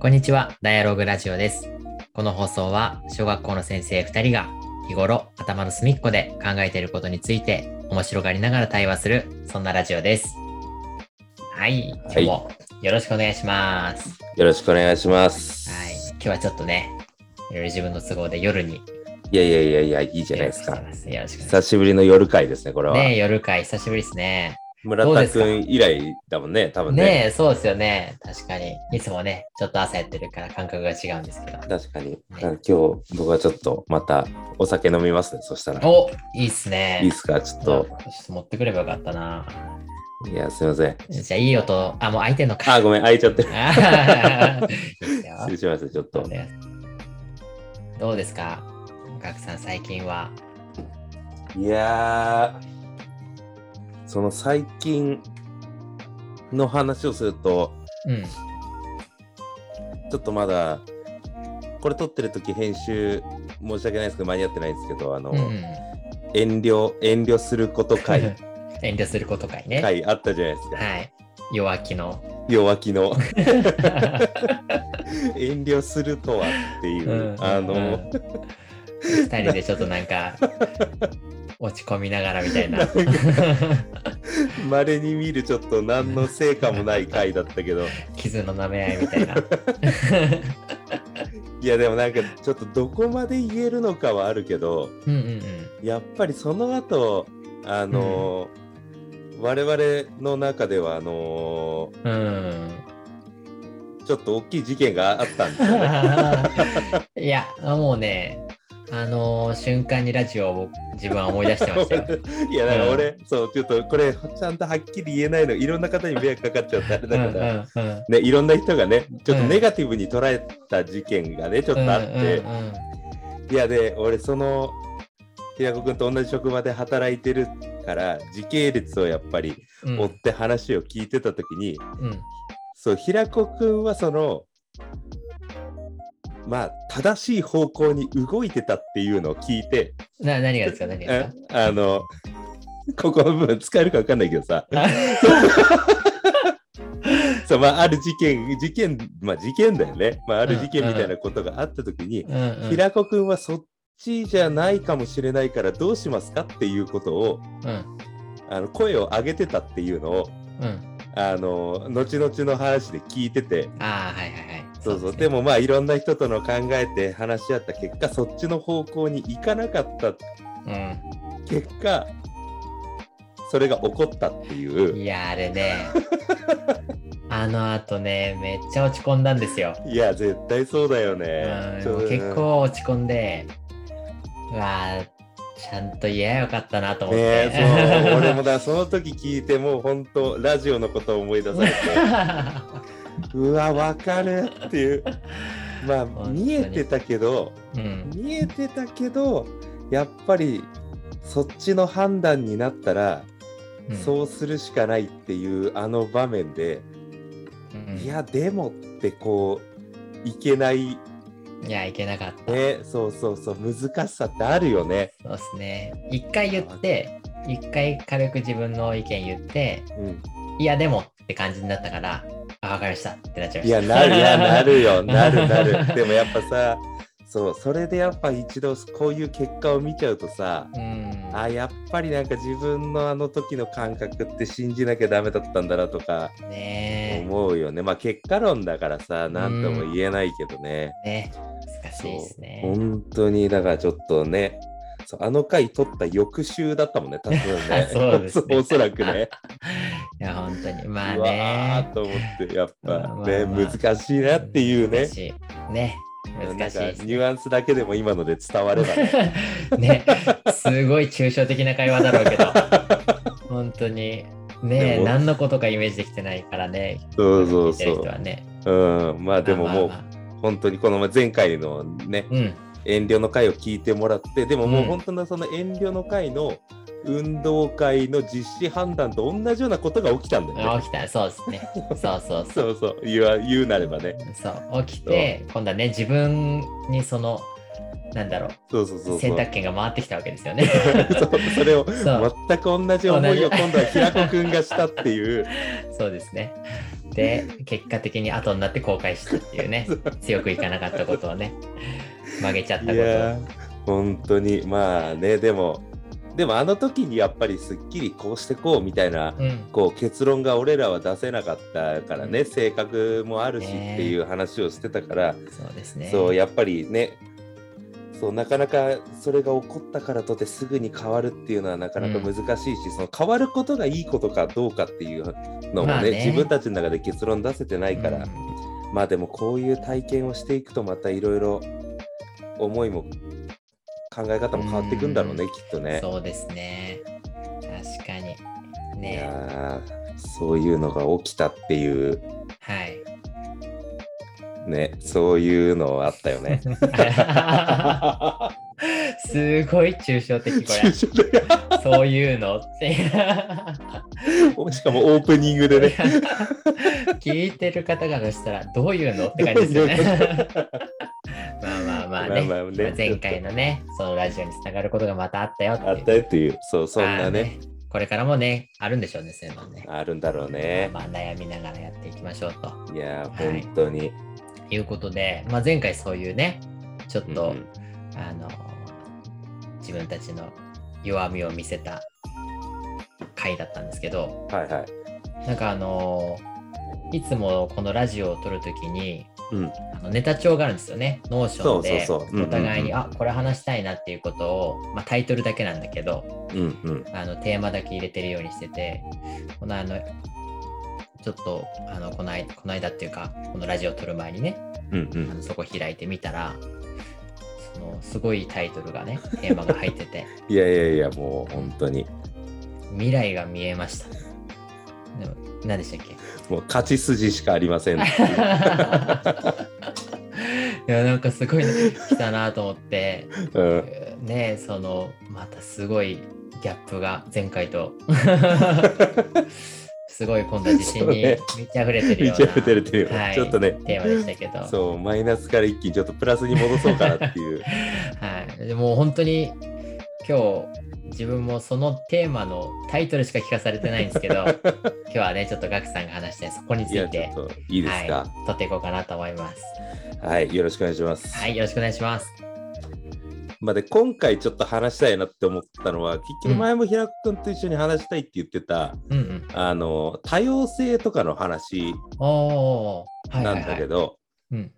こんにちは、ダイアログラジオです。この放送は、小学校の先生2人が日頃頭の隅っこで考えていることについて面白がりながら対話する、そんなラジオです。はい、今日もよろしくお願いします。よろしくお願いします。はい、今日はちょっとね、いろいろ自分の都合で夜にいやいやいやいや、いいじゃないですかす久しぶりの夜会ですね、これは。ねえ夜会久しぶりですね。村田どうですかくん以来だもんね、多分ね。ねえ、そうですよね。確かに。いつもね、ちょっと朝やってるから感覚が違うんですけど。確かに。あ今日、僕はちょっとまたお酒飲みますね、そしたら。いおいいっすね。いっすか、ちょっちょっと。と持ってくればよかったな。いや、すいません。じゃあ、いい音。あ、もう開いてんのか。あ、ごめん、開いちゃってる。失礼しました、ちょっと。ねどうですか？ガクさん、最近は。いやー、その最近の話をすると、うん。ちょっとまだ、これ撮ってる時編集申し訳ないですけど、間に合ってないんですけど、あの、うんうん、遠慮、遠慮すること会、遠慮することかいね。会あったじゃないですか。はい。弱気の。弱気の 遠慮するとはっていう、あの、うん二人でちょっとなんか、落ち込みながらみたいな。まれに見るちょっと何の成果もない回だったけど、傷の舐め合いみたいな。いやでもなんかちょっとどこまで言えるのかはあるけど、うんうんうん。やっぱりその後、あの、我々の中ではあのうん。ちょっと大きい事件があったんですよね。いや、もうね、あのー瞬間にラジオを僕自分は思い出してましたよ。いやだから俺、そうちょっとこれちゃんとはっきり言えないのいろんな方に迷惑かかっちゃってあれだうんから、うん。うんね、いろんな人がねちょっとうんネガティブに捉えた事件がねちょっとあって、うんうんいやで俺その平子君と同じ職場で働いてるから時系列をやっぱりうん追って話を聞いてた時に、うん。そう平子君はそのまあ正しい方向に動いてたっていうのを聞いてな何がですか？何がですああのここの部分使えるか分かんないけどさ。か そう、まあ、ある事件事件まあ事件だよね、まあ、ある事件みたいなことがあった時に、うんうん平子君はそっちじゃないかもしれないからどうしますかっていうことをうん。あの声を上げてたっていうのをうん。あの後々の話で聞いててああはいはいはいそうそう。でもまあいろんな人との考えて話し合った結果そっちの方向に行かなかった。うん結果それが起こったっていう。いやあれね。あのあとねめっちゃ落ち込んだんですよ、いや絶対そうだようんね。う。結構落ち込んでうわーちゃんと言えばよかったなと思って、ねえそう。俺もだその時聞いてもう本当ラジオのことを思い出されて うわわかるっていう。まあ見えてたけどうん。見えてたけどやっぱりそっちの判断になったら、うん。そうするしかないっていうあの場面で、うん。いやでもってこういけない。いやいけなかった、ねそうそうそう難しさってあるよね。そうですね。一回言って一回軽く自分の意見言ってうん、いやでもって感じになったからあわかりましたってなっちゃいました。いやなるいやなるよ。なるなる。でもやっぱさそうそれでやっぱ一度こういう結果を見ちゃうとさうん。あやっぱりなんか自分のあの時の感覚って信じなきゃダメだったんだなとかね思うよね。まあ結果論だからさ何とも言えないけどね、え。ね難しいですね。本当にだからちょっとねそうあの回撮った翌週だったもんね多分ね。そうですね。おそらくね。いや本当に。まあね。ーと思ってやっぱまあまあね、まあ。難しいなっていうね。難しい。ね。難しいなんかですニュアンスだけでも今ので伝わればね。ね。すごい抽象的な会話だろうけど。本当に。ね何のことかイメージできてないからね。そうそう聞いてるそう人はね。うん。まあでももうまあまあま本当にこの前回のねあうん遠慮の回を聞いてもらってでももううん。本当のその遠慮の回の運動会の実施判断と同じようなことが起きたんだよね。起きた。そうですね。そうそうそう。そうそう。言わ言うなればね。そう。起きて今度はね自分にそのなんだろう。そうそうそうそう。選択権が回ってきたわけですよね。そう。それをそう。全く同じ思いを今度は平子くんがしたっていう。そうですね。っで、結果的に後になって後悔したっていうね、強くいかなかったことをね、曲げちゃったこと。本当に。まあねでもでもあの時にやっぱりすっきりこうしてこうみたいなうん、こう結論が俺らは出せなかったからね、うん。性格もあるしね。っていう話をしてたから、そうですね。そうやっぱりねそうなかなかそれが起こったからとてすぐに変わるっていうのはなかなか難しいし、その変わることがいいことかどうかっていうのもね,、まあね。自分たちの中で結論出せてないから、うん。まあでもこういう体験をしていくとまたいろいろ思いも考え方も変わっていくんだろうね、きっとね。そうですね。確かに。いね。やーそういうのが起きたっていうはい。ねそういうのあったよね。すごい抽象的これ。そういうのって。しかもオープニングでね。聞いてる方からしたらどういうのって感じですよね。まあまあまあね。まあまあねまあ前回のね、そのラジオにつながることがまたあったよっていう。あったよっていう、そう、そんなまあね、これからもね、あるんでしょうね、そういうのね。あるんだろうね。まあ悩みながらやっていきましょうといやー、はい本当に。いうことで、まあ、前回そういうね、ちょっと、うんあの、自分たちの弱みを見せた回だったんですけど、はいはい。なんかあの、いつもこのラジオを録るときに、うん、あのネタ帳があるんですよね。 Notion でお互いに、あこれ話したいなっていうことを、まあ、タイトルだけなんだけどうん、うん。あのテーマだけ入れてるようにしててこのあのちょっとあのこの間この間っていうかこのラジオを録る前にねうん、うん。あのそこ開いてみたらそのすごいタイトルがねテーマが入ってて いやいやいや、もう本当に。未来が見えました。でも何でしたっけ？もう勝ち筋しかありません いやなんかすごいの来たなと思って。うん。ねそのまたすごいギャップが前回と。すごい今度は自信に満ち溢れてるような満ち溢れてるよはい、ちょっとね。テーマでしたけど。そう、マイナスから一気にちょっとプラスに戻そうかなっていう。はい、でもう本当に今日自分もそのテーマのタイトルしか聞かされてないんですけど 今日はねちょっとガクさんが話してそこについていいですか？はい、取っていこうかなと思います。はい、よろしくお願いします。はいよろしくお願いします。まあ、で今回ちょっと話したいなって思ったのは結局前も平子君と一緒に話したいって言ってた、うんうん。あの多様性とかの話なはいはいんだけど、うん。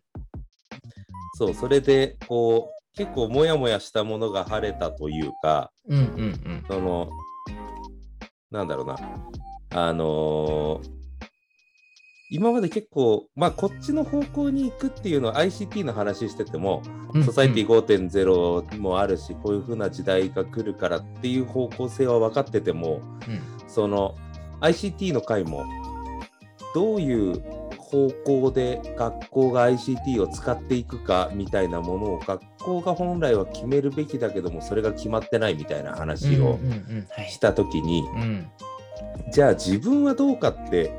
そうそれでこう結構モヤモヤしたものが晴れたというかうんうんうん。そのなんだろうな。あのー今まで結構まあこっちの方向に行くっていうのは ICT の話してても、うんソサイティ5.0もあるし、こういう風な時代が来るからっていう方向性は分かってても、うん。その ICT の回もどういう方向で学校が ICT を使っていくかみたいなものを学校が本来は決めるべきだけどもそれが決まってないみたいな話をした時に、うん。じゃあ自分はどうかって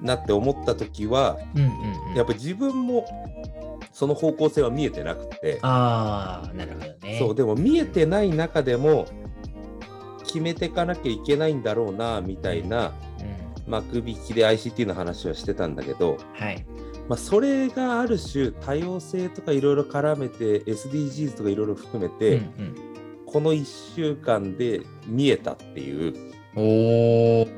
なって思った時はやっぱり自分もその方向性は見えてなくて。ああなるほどね。そうでも見えてない中でも決めていかなきゃいけないんだろうなみたいなうん幕引きで ICT の話はしてたんだけど、はい。まあ、それがある種多様性とかいろいろ絡めて SDGs とかいろいろ含めて、うんこの1週間で見えたっていう。うん、おお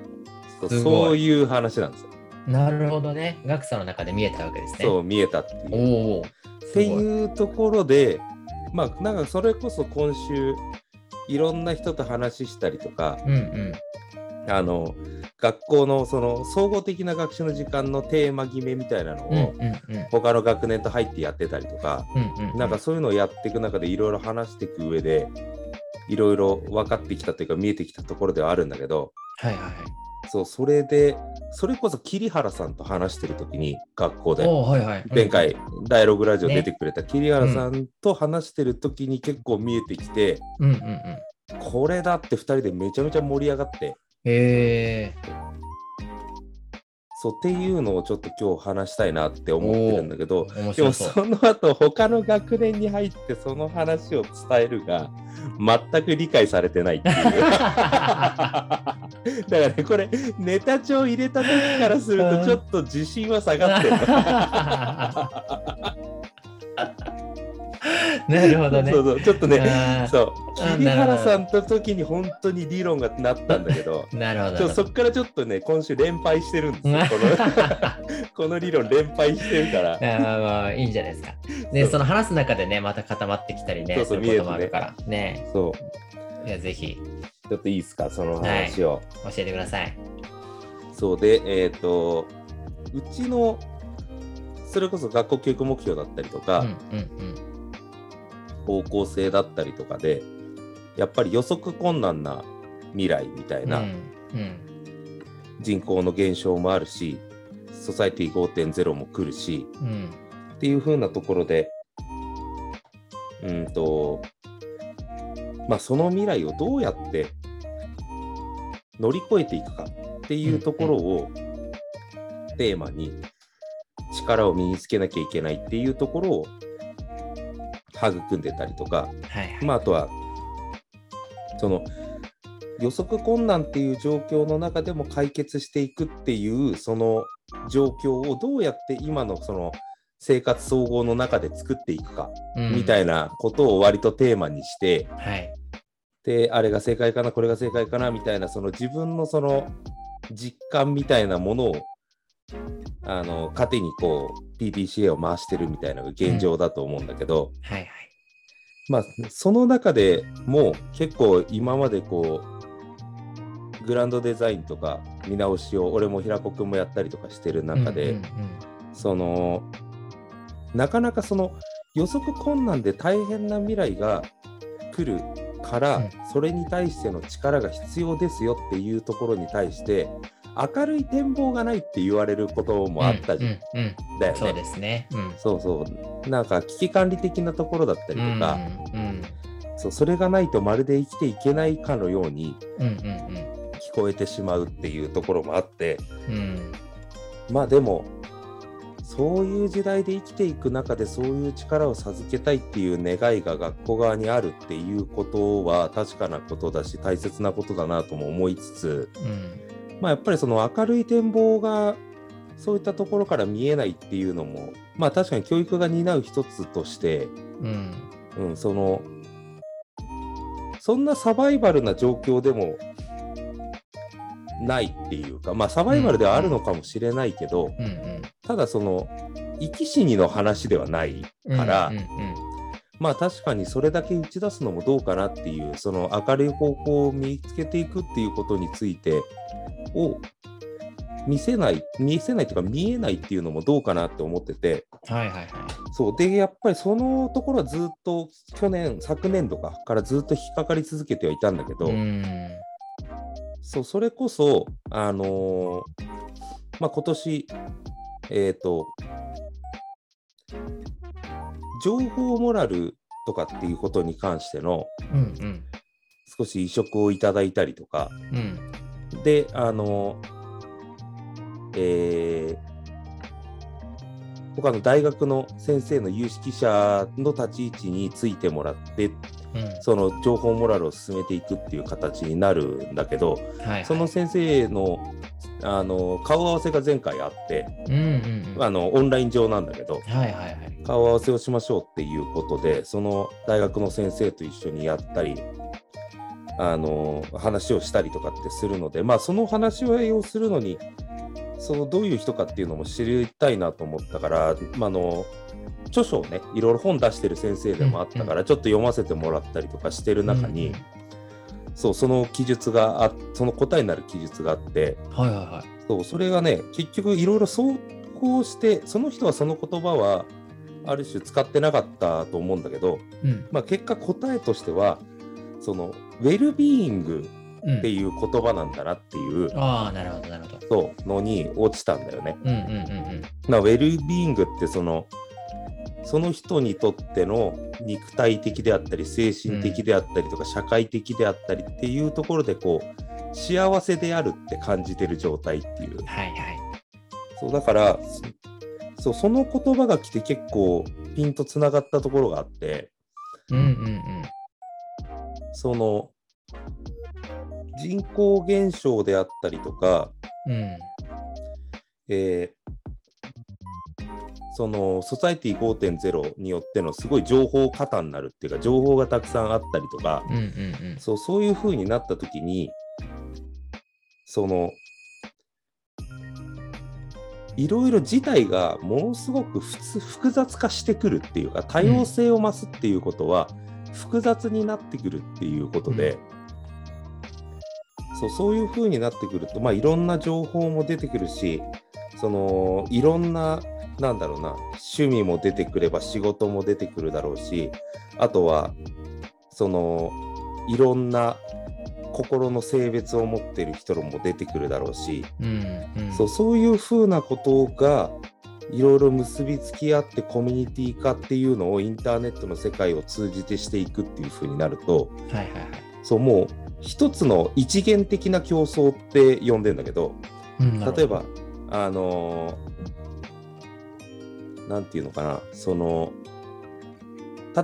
そうい。そういう話なんですよ。なるほどね。学さんの中で見えたわけですね。そう見えたっていう。っていうところでまあなんかそれこそ今週いろんな人と話したりとか、うんうんあの学校のその総合的な学習の時間のテーマ決めみたいなのうんを他の学年と入ってやってたりとか、うなんかそういうのをやっていく中でいろいろ話していく上でいろいろ分かってきたというか見えてきたところではあるんだけどはいはいはい。そうそれでそれこそ桐原さんと話してる時に学校ではいはい。前回第6ラジオね。出てくれた桐原さんと話してる時に結構見えてきて、うん。うんうんこれだって2人でめちゃめちゃ盛り上がってへえそうっていうのをちょっと今日話したいなって思ってるんだけど面でもその後他の学年に入ってその話を伝えるが全く理解されてないっていう。だからね、これ、ネタ帳入れた時からすると、ちょっと自信は下がってる。なるほどね。そうそう、ちょっとね、そう、あ桐原さんと時に本当に理論がなったんだけど、なるほど。ちょそっからちょっとね、今週連敗してるんですよ。このこの理論連敗してるから。あーまあいいんじゃないですか。ね、その話す中でね、また固まってきたりね、そうそうすることもあるから。ね。そう、いや、ぜひちょっといいですか、その話を。教えてください。そうで、えっ、と、うちの、それこそ学校教育目標だったりとか、うんうん方向性だったりとかで、やっぱり予測困難な未来みたいうん。な人口の減少もあるし、ソサイティ5.0も来るし、うんっていう風なところで、うんと、まあ、その未来をどうやって乗り越えていくかっていうところをテーマに力を身につけなきゃいけないっていうところを育んでたりとか、はいはい。まあ、あとはその予測困難っていう状況の中でも解決していくっていうその状況をどうやって今のその生活総合の中で作っていくかみたいいなことを割とテーマにして、な。はい。であれが正解かなこれが正解かなみたいなその自分のその実感みたいなものをあの糧にこう PDCA を回してるみたいなのが現状だと思うんだけど、はいはい。まあ、その中でも結構今までこうグランドデザインとか見直しを俺も平子君もやったりとかしてる中で、うんうんそのなかなかその予測困難で大変な未来が来るから、うんそれに対しての力が必要ですよっていうところに対して明るい展望がないって言われることもあったじゃん、うんうんうん。だよね。そうですね。うん。そうそう。なんか危機管理的なところだったりとか、うんそうそれがないとまるで生きていけないかのようにうんうん。聞こえてしまうっていうところもあって。うんうん。まあでもそういう時代で生きていく中でそういう力を授けたいっていう願いが学校側にあるっていうことは確かなことだし大切なことだなとも思いつつうんまあやっぱりその明るい展望がそういったところから見えないっていうのもまあ確かに教育が担う一つとしてうん。うん、その、そんなサバイバルな状況でもないっていうか、まあサバイバルではあるのかもしれないけど、うんうん。ただその、生き死にの話ではないうんから、うんうんまあ確かにそれだけ打ち出すのもどうかなっていう、その明るい方向を見つけていくっていうことについてを見せない、見せないっていうか見えないっていうのもどうかなって思ってて、はいはいはい。そう。でやっぱりそのところはずっと去年昨年度かからずっと引っかかり続けてはいたんだけど、うん。そうそれこそあのーまあ今年えっ、と情報モラルとかっていうことに関してのうん。うん少し移植をいただいたりとかうん。であのえー他の大学の先生の有識者の立ち位置についてもらってうん。その情報モラルを進めていくっていう形になるんだけどはいはい。その先生のあの顔合わせが前回あってうんうんうん。あのオンライン上なんだけどはいはいはい。顔合わせをしましょうっていうことでその大学の先生と一緒にやったりあの話をしたりとかってするのでまあその話し合いをするのにそのどういう人かっていうのも知りたいなと思ったから、まあ、あの著書をねいろいろ本出してる先生でもあったから、ちょっと読ませてもらったりとかしてる中に、うんそうその記述があその答えになる記述があってはいはいはい。そうそれがね結局いろいろ走行してその人はその言葉はある種使ってなかったと思うんだけど、うんまあ、結果答えとしてはそのウェルビーイングうんっていう言葉なんだなっていう、ああ、なるほどなるほど。そうのに落ちたんだよね。うんうんうんうん。まあ、ウェルビーイングってそのその人にとっての肉体的であったり精神的であったりとか社会的であったりっていうところでこう幸せであるって感じてる状態っていうはいはい。そうだからそそうその言葉が来て結構ピンとつながったところがあってうんうんうん。その人口減少であったりとか、うん。えーそのソサイティ5.0によってのすごい情報過多になるっていうか情報がたくさんあったりとか、うんうんうん。そうそういう風になった時にそのいろいろ事態がものすごく複雑化してくるっていうか多様性を増すっていうことは複雑になってくるっていうことで、そうそういう風になってくると、まあ、いろんな情報も出てくるしそのいろんななんだろうな趣味も出てくれば仕事も出てくるだろうしあとはそのいろんな心の性別を持ってる人も出てくるだろうし、うんうん。そうそういうふうなことがいろいろ結びつき合ってコミュニティ化っていうのをインターネットの世界を通じてしていくっていうふうになるとはいはいはい。そうもう一つの一元的な競争って呼んでんだけどうん例え、ばあのーなんていうのかなその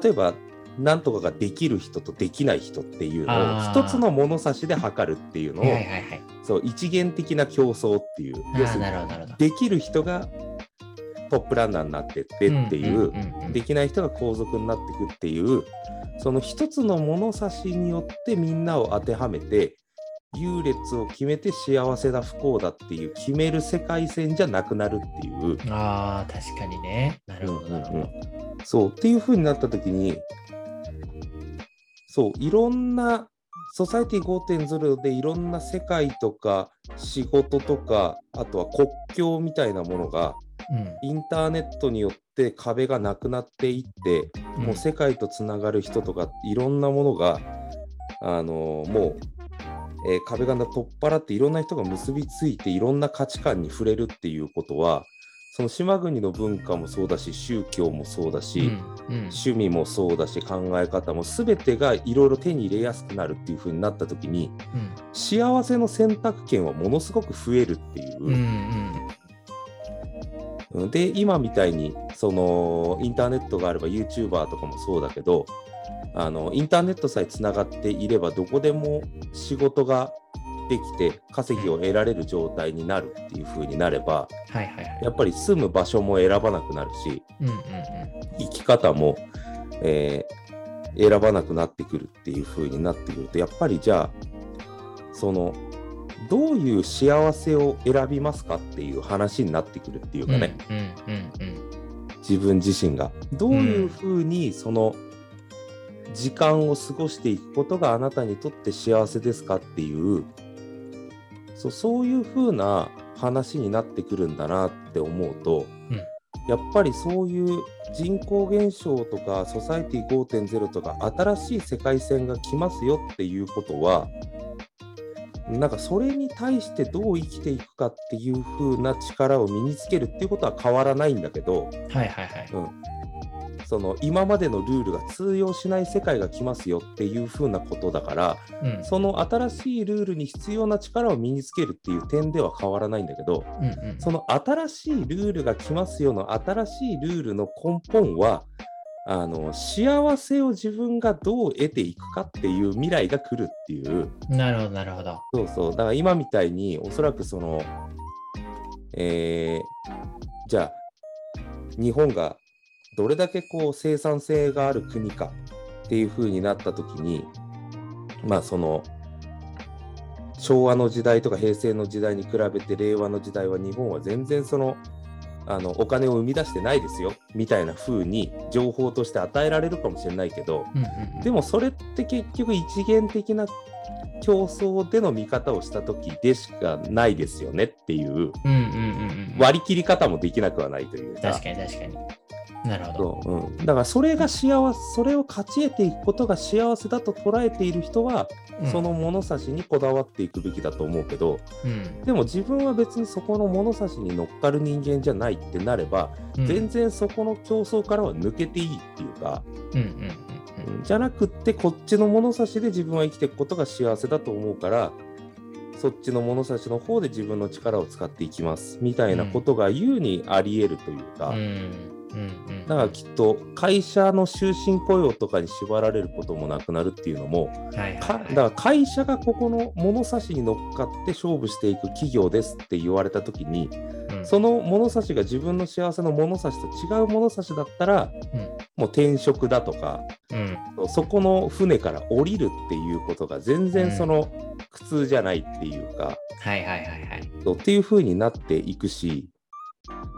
例えばなんとかができる人とできない人っていうのを一つの物差しで測るっていうのを、はいはいはいはい。そう一元的な競争っていう要するに。できる人がトップランナーになってってっていう,、できない人が皇族になっていくっていうその一つの物差しによってみんなを当てはめて優劣を決めて幸せだ不幸だっていう決める世界線じゃなくなるっていうああ、確かにね。なるほどなるほうんど。そうっていう風になった時にそういろんなソサイティ5.0でいろんな世界とか仕事とかあとは国境みたいなものがインターネットによって壁がなくなっていって、うんもう世界とつながる人とかいろんなものが、あのーもう、えー壁が取っ払っていろんな人が結びついていろんな価値観に触れるっていうことはその島国の文化もそうだし宗教もそうだし、うんうん。趣味もそうだし考え方も全てがいろいろ手に入れやすくなるっていう風になった時にうん。幸せの選択権はものすごく増えるっていう。うんうん。うん。で今みたいにそのインターネットがあれば YouTuber とかもそうだけどあのインターネットさえつながっていればどこでも仕事ができて稼ぎを得られる状態になるっていう風になればはいはいはい。やっぱり住む場所も選ばなくなるしうんうんうん。生き方も、えー選ばなくなってくるっていう風になってくるとやっぱりじゃあそのどういう幸せを選びますかっていう話になってくるっていうかね、うんうんうん自分自身がどういうふうにその時間を過ごしていくことがあなたにとって幸せですかっていうそうそういうふうな話になってくるんだなって思うと、うんやっぱりそういう人口減少とかソサイティ5.0とか新しい世界線が来ますよっていうことはなんかそれに対してどう生きていくかっていう風な力を身につけるっていうことは変わらないんだけど、うん。はいはいはい。うん、その今までのルールが通用しない世界が来ますよっていう風なことだからうん。その新しいルールに必要な力を身につけるっていう点では変わらないんだけどうんうん。その新しいルールが来ますよの新しいルールの根本はあの幸せを自分がどう得ていくかっていう未来が来るっていう。なるほどなるほど。そうそう。だから今みたいにおそらくそのえーじゃあ日本がどれだけこう生産性がある国かっていう風になった時にまあその昭和の時代とか平成の時代に比べて令和の時代は日本は全然そのあのお金を生み出してないですよみたいな風に情報として与えられるかもしれないけどでもそれって結局一元的な競争での見方をした時でしかないですよねっていう。割り切り方もできなくはないというか。確かに確かに。なるほど。そう。うん、だからそれが幸せそれを勝ち得ていくことが幸せだと捉えている人は、うん。その物差しにこだわっていくべきだと思うけどうん。でも自分は別にそこの物差しに乗っかる人間じゃないってなれば、うん。全然そこの競争からは抜けていいっていうか、うんじゃなくってこっちの物差しで自分は生きていくことが幸せだと思うからそっちの物差しの方で自分の力を使っていきますみたいなことが優にあり得るというか、うんうんうん。だからきっと会社の終身雇用とかに縛られることもなくなるっていうのも、はいはいはい。かだから会社がここの物差しに乗っかって勝負していく企業ですって言われた時にうん。その物差しが自分の幸せの物差しと違う物差しだったらもう転職だとかうん。そこの船から降りるっていうことが全然その苦痛じゃないっていうか、はいはいはいはい。っていう風になっていくし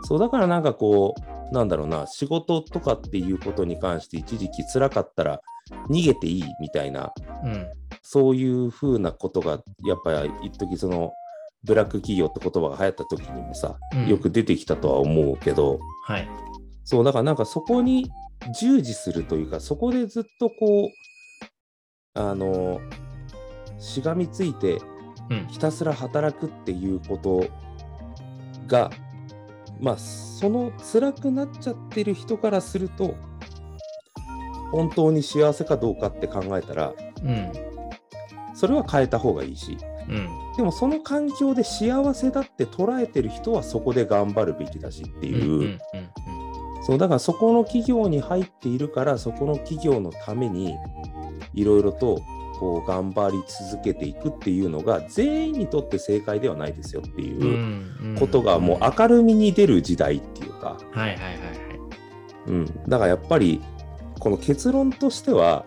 そうだからなんかこうなんだろうな仕事とかっていうことに関して一時期辛かったら逃げていいみたいなうん。そういう風なことがやっぱり一時そのブラック企業って言葉が流行った時にもさ、うん。よく出てきたとは思うけどはい。そうだからなんかそこに従事するというかそこでずっとこうあのしがみついてうん。ひたすら働くっていうことがまあその辛くなっちゃってる人からすると本当に幸せかどうかって考えたらうんそれは変えた方がいいしうんでもその環境で幸せだって捉えてる人はそこで頑張るべきだしっていう、うんうんうんそうだからそこの企業に入っているからそこの企業のためにいろいろとこう頑張り続けていくっていうのが全員にとって正解ではないですよっていううんことがもう明るみに出る時代っていうか、はいはいはいはい。うん、だからやっぱりこの結論としては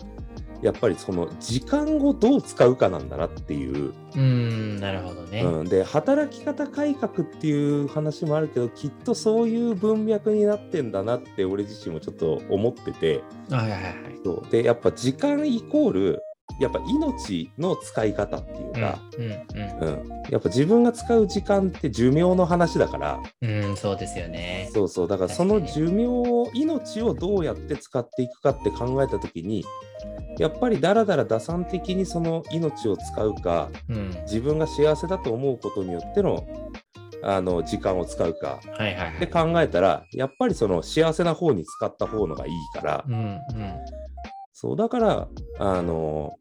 やっぱりその時間をどう使うかなんだなっていう、うーん、なるほどね。うん、で働き方改革っていう話もあるけどきっとそういう文脈になってんだなって俺自身もちょっと思ってて。はいはいはいはい。そう。でやっぱ時間イコールやっぱ命の使い方っていうか、うんうんやっぱ自分が使う時間って寿命の話だからうん。うん、そうですよね。そうそうだからその寿命を命をどうやって使っていくかって考えた時にやっぱりだらだら打算的にその命を使うかうん。自分が幸せだと思うことによってのあの時間を使うかはいはいはい。って考えたらやっぱりその幸せな方に使った方のがいいから、うんうん。そうだからあの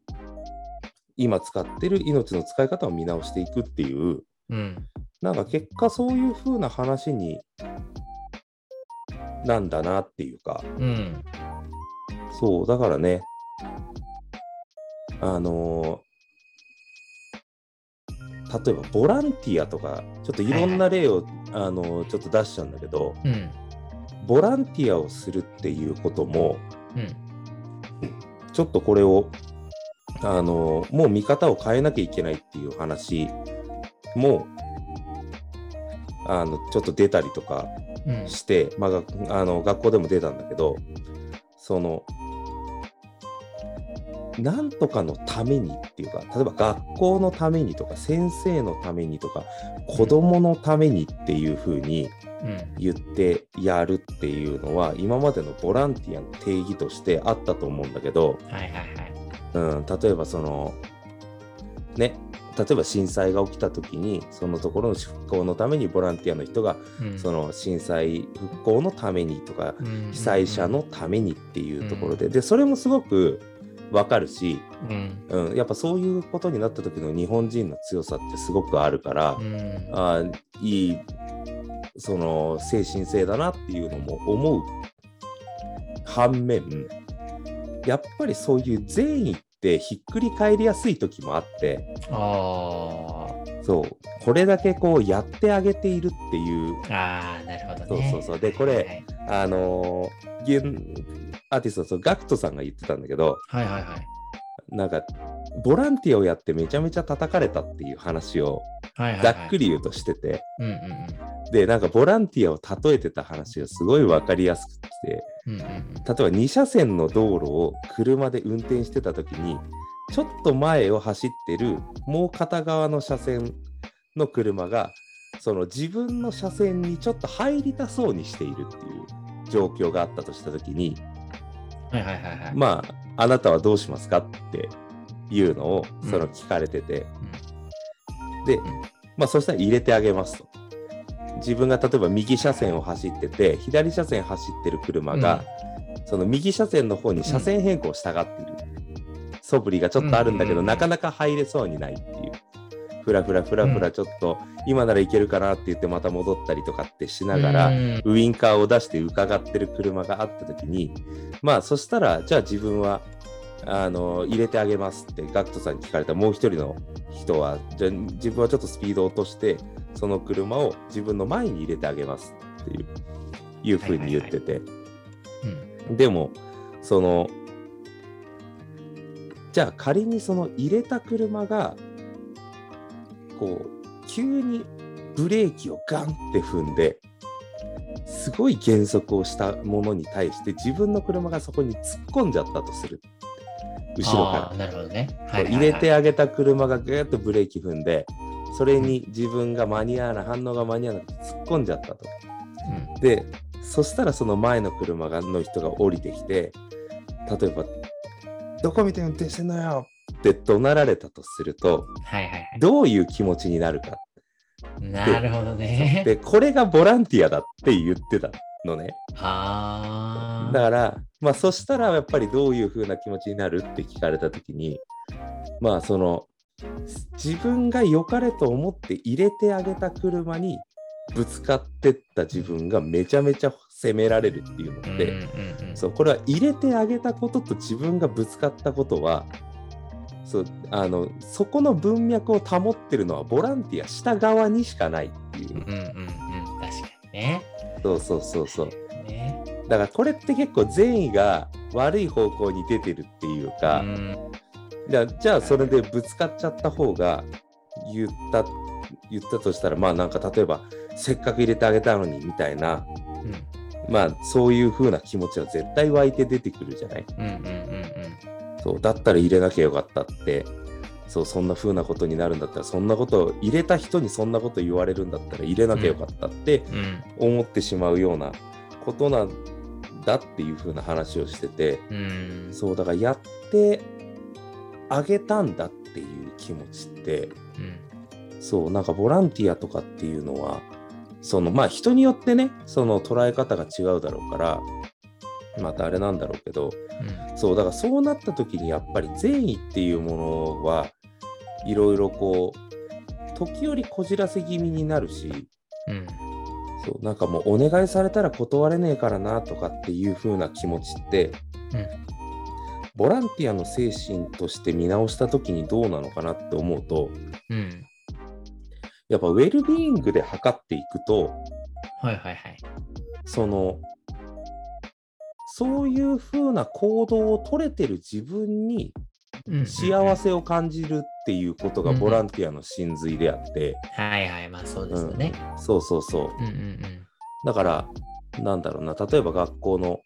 今使ってる命の使い方を見直していくっていううん。なんか結果そういう風な話になんだなっていうかうん。そうだからねあの例えばボランティアとかちょっといろんな例を、あのちょっと出しちゃうんだけどうん。ボランティアをするっていうこともうん。ちょっとこれをあのもう見方を変えなきゃいけないっていう話もあのちょっと出たりとかうん。して、まあ、があの学校でも出たんだけどそのなんとかのためにっていうか例えば学校のためにとか先生のためにとか子供のためにっていうふうにうん。言ってやるっていうのは今までのボランティアの定義としてあったと思うんだけど、はいはいはい。うん、例えばそのね例えば震災が起きた時にそのところの復興のためにボランティアの人がうんその震災復興のためにとかうん被災者のためにっていうところででそれもすごくわかるし、うん。うん、やっぱそういうことになった時の日本人の強さってすごくあるから、うん。あーいいその精神性だなっていうのも思う反面やっぱりそういう善意ってひっくり返りやすい時もあってあそうこれだけこうやってあげているっていうあ。ああ、なるほどね。そうそうそうでこれあのー現アーティストのそのガクトさんが言ってたんだけどはいはいはい。なんかボランティアをやってめちゃめちゃ叩かれたっていう話をはいはいはい。ざっくり言うとしてて、うんうんでなんかボランティアを例えてた話がすごい分かりやすくてうん。うんうん例えば2車線の道路を車で運転してた時にちょっと前を走ってるもう片側の車線の車がその自分の車線にちょっと入りたそうにしているっていう状況があったとした時にうん。はいはいはいはい。まああなたはどうしますかっていうのをその聞かれてて、で、まあそしたら入れてあげますと。自分が例えば右車線を走ってて左車線走ってる車が、その右車線の方に車線変更したがっている、素振りがちょっとあるんだけど、うん。うんうんうんなかなか入れそうにないっていう。ふらふらふらふらちょっと、今ならいけるかなって言ってまた戻ったりとかってしながら、うん。ウインカーを出して伺ってる車があった時にまあそしたらじゃあ自分はあの入れてあげますってガクトさんに聞かれたもう一人の人はじゃあ自分はちょっとスピードを落としてその車を自分の前に入れてあげますっていういうふうに言ってて、うん。でもそのじゃあ仮にその入れた車がこう急にブレーキをガンって踏んですごい減速をしたものに対して自分の車がそこに突っ込んじゃったとする。後ろから。入れてあげた車がぐーっとブレーキ踏んでそれに自分が間に合わない反応が間に合わなくて突っ込んじゃったと。うんでそしたらその前の車がの人が降りてきて例えば「どこ見て運転してんのよ!」って怒鳴られたとするとはいはいはどういう気持ちになるか。い。なるほどね。でこれがボランティアだって言ってたのね。はあ。だからまあそしたらやっぱりどういう風な気持ちになるって聞かれた時にまあその自分が良かれと思って入れてあげた車にぶつかってった自分がめちゃめちゃ責められるっていうのうんで、うんうん、そうこれは入れてあげたことと自分がぶつかったことはそうあのそこの文脈を保ってるのはボランティアした側にしかないっていう、うんうんうん。確かにね。そうそうそうそうねだからこれって結構善意が悪い方向に出てるっていうか、うんじゃあじゃあそれでぶつかっちゃった方が言った言ったとしたらまあなんか例えばせっかく入れてあげたのにみたいな。うん。まあそういう風な気持ちは絶対湧いて出てくるじゃない？うんうんうんそうだったら入れなきゃよかったって。そうそんな風なことになるんだったらそんなことを入れた人にそんなこと言われるんだったら入れなきゃよかったってうん。思ってしまうようなことなんだっていう風な話をしてて。うんうん。そうだからやってあげたんだっていう気持ちってうん。そうなんかボランティアとかっていうのはそのまあ人によってねその捉え方が違うだろうからまたあれなんだろうけどそうだからそうなった時にやっぱり善意っていうものはいろいろこう時折こじらせ気味になるしうん。そうなんかもうお願いされたら断れねえからなとかっていう風な気持ちって、うんボランティアの精神として見直した時にどうなのかなって思うとうん。やっぱウェルビーイングで測っていくとはいはいはい。そのそういう風な行動を取れてる自分にうん幸せを感じるっていうことがうんボランティアの真髄であって、はいはいまあそうですよね。そうそうそう。うんうんだからなんだろうな例えば学校の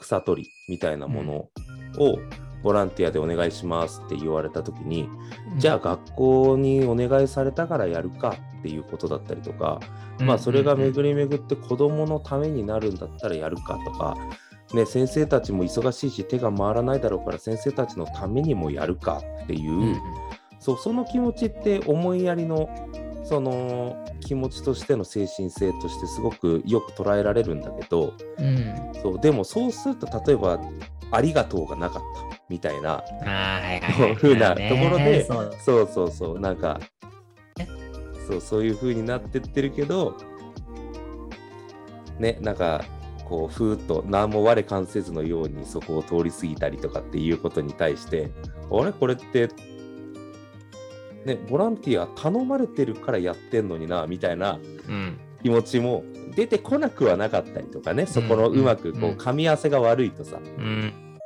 草取りみたいなものをボランティアでお願いしますって言われた時に、うん。じゃあ学校にお願いされたからやるかっていうことだったりとか、まあそれが巡り巡って子どものためになるんだったらやるかとか、ね、先生たちも忙しいし手が回らないだろうから先生たちのためにもやるかっていう、そうその気持ちって思いやりのその気持ちとしての精神性としてすごくよく捉えられるんだけどうん。そうでもそうすると例えば「ありがとう」がなかったみたいなああはいふうなところでそう。そうそうそうなんかえ？そうそういう風になってってるけどねなんかこうふーっと何も我関せずのようにそこを通り過ぎたりとかっていうことに対してあれ？これってねボランティア頼まれてるからやってんのになみたいなうん。気持ちも出てこなくはなかったりとかねそこのうまくこう噛み合わせが悪いとさ、うん。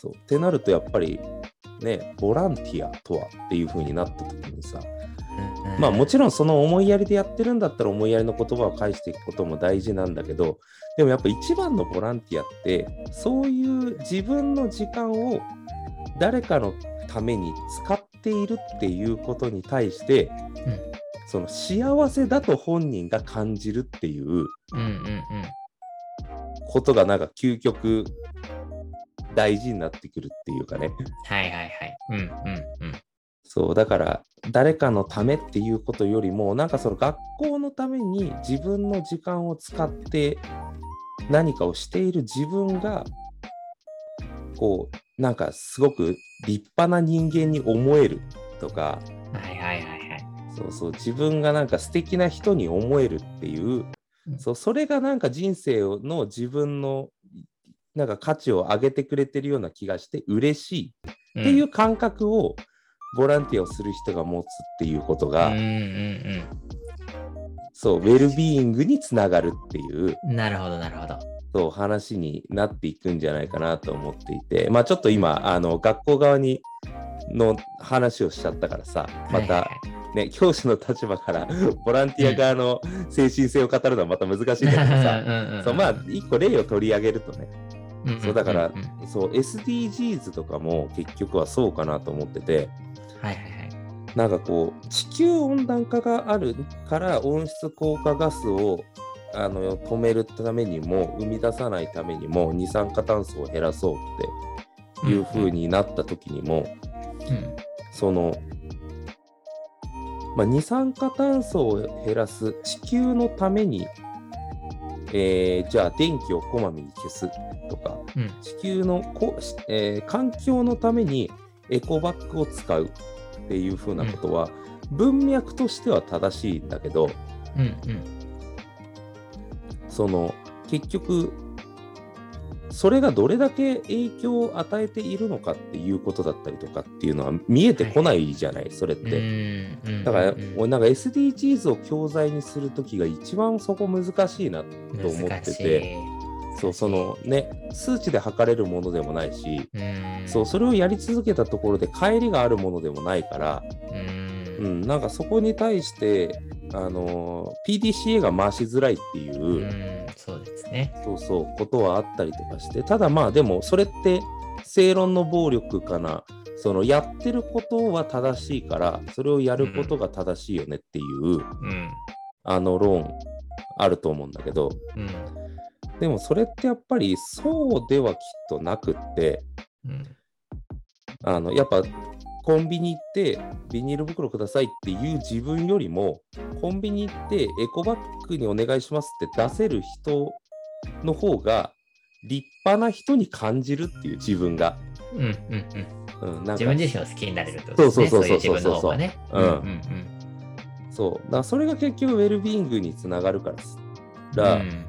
そう。ってなるとやっぱりねボランティアとはっていう風になった時にさまあもちろんその思いやりでやってるんだったら思いやりの言葉を返していくことも大事なんだけどでもやっぱ一番のボランティアってそういう自分の時間を誰かのために使っているっていうことに対して、うんその幸せだと本人が感じるっていうことがなんか究極大事になってくるっていうかね。はいはいはい。うんうんうん。そうだから誰かのためっていうことよりもなんかその学校のために自分の時間を使って何かをしている自分がこうなんかすごく立派な人間に思えるとかはいはいはい。そうそう自分がなんか素敵な人に思えるっていう、うんそうそれがなんか人生の自分のなんか価値を上げてくれてるような気がして嬉しいっていう感覚をボランティアをする人が持つっていうことが、うんうんそうウェルビーイングにつながるっていううん。なるほどなるほど。そう話になっていくんじゃないかなと思っていてまあちょっと今あの学校側にの話をしちゃったからさまた、ね、教師の立場からボランティア側の精神性を語るのはまた難しいん。だけどさ、はいそうまあ一個例を取り上げるとね、そうだからそう SDGs とかも結局はそうかなと思ってて、はいはいはい。なんかこう地球温暖化があるから温室効果ガスをあの止めるためにも生み出さないためにも二酸化炭素を減らそうっていう風になった時にも、うん。その、まあ、二酸化炭素を減らす地球のために、えーじゃあ電気をこまめに消すとかうん。地球のこ、えー環境のためにエコバッグを使うっていうふうなことは、文脈としては正しいんだけどうんうん。その結局それがどれだけ影響を与えているのかっていうことだったりとかっていうのは見えてこないじゃない、それって。だから、うん俺なんか SDGs を教材にするときが一番そこ難しいなと思ってて、そう、そのね、数値で測れるものでもないし、うん。そう、それをやり続けたところで帰りがあるものでもないから、うん。うん、なんかそこに対して、あのー PDCA が回しづらいっていう、うんそうですね。そうそう、ことはあったりとかして、ただまあでも、それって正論の暴力かな、そのやってることは正しいから、それをやることが正しいよねっていう、うん。あの論あると思うんだけど、うん。でもそれってやっぱりそうではきっとなくって、うん。あのやっぱコンビニ行ってビニール袋くださいっていう自分よりも、コンビニ行ってエコバッグにお願いしますって出せる人の方が立派な人に感じるっていう自分が。うんうんうん。うん、自分自身を好きになれるってことですね。そうそうそうそうそう。そう。だからそれが結局ウェルビーイングにつながるから。すら、うん。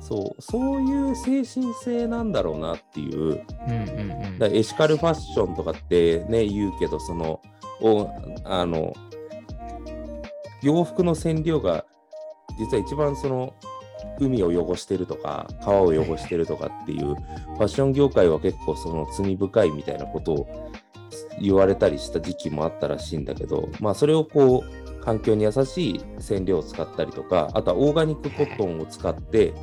そう、そういう精神性なんだろうなっていう。うんうんうん。だエシカルファッションとかってね言うけどそのおあの洋服の染料が実は一番その海を汚してるとか川を汚してるとかっていうファッション業界は結構その罪深いみたいなことを言われたりした時期もあったらしいんだけどまあそれをこう環境に優しい染料を使ったりとかあとはオーガニックコットンを使って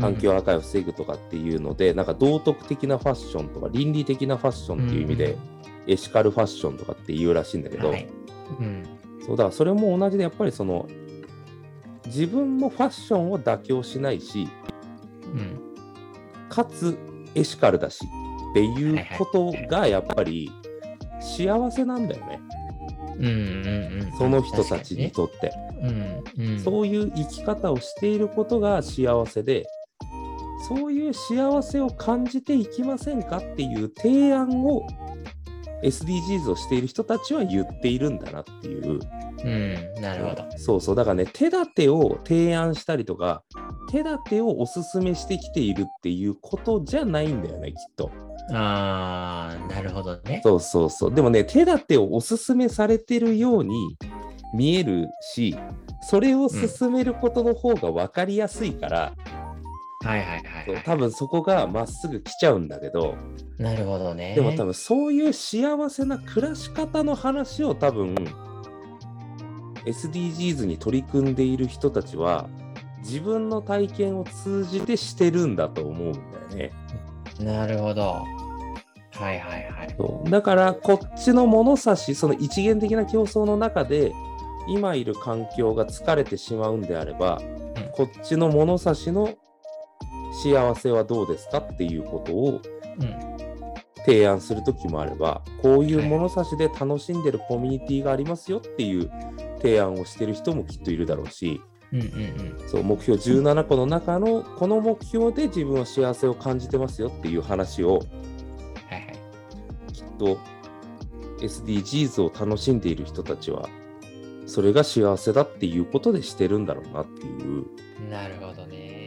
環境破壊を防ぐとかっていうので、なんか道徳的なファッションとか倫理的なファッションっていう意味で、エシカルファッションとかって言うらしいんだけど、はい。うん。そうだからそれも同じでやっぱりその自分もファッションを妥協しないしうん。かつエシカルだしっていうことがやっぱり幸せなんだよね、うんうんうん。その人たちにとって、うんうん。そういう生き方をしていることが幸せでそういう幸せを感じていきませんかっていう提案を SDGs をしている人たちは言っているんだなっていう。うんなるほど。そうそう。だからね手立てを提案したりとか手立てをおすすめしてきているっていうことじゃないんだよねきっと。ああなるほどね。そうそうそう。でもね手立てをおすすめされてるように見えるしそれを進めることの方が分かりやすいから、はいはいはいはい。多分そこがまっすぐ来ちゃうんだけどなるほどね。でも多分そういう幸せな暮らし方の話を多分 SDGs に取り組んでいる人たちは自分の体験を通じてしてるんだと思うんだよね。なるほど。はいはいはい。そう。だからこっちの物差しその一元的な競争の中で今いる環境が疲れてしまうんであれば、うん。こっちの物差しの幸せはどうですかっていうことをうん提案する時もあればこういう物差しで楽しんでるコミュニティがありますよっていう提案をしてる人もきっといるだろうしうんうんうんそう目標17個の中のこの目標で自分は幸せを感じてますよっていう話をはいはいきっと SDGs を楽しんでいる人たちはそれが幸せだっていうことでしてるんだろうなっていう。なるほどね。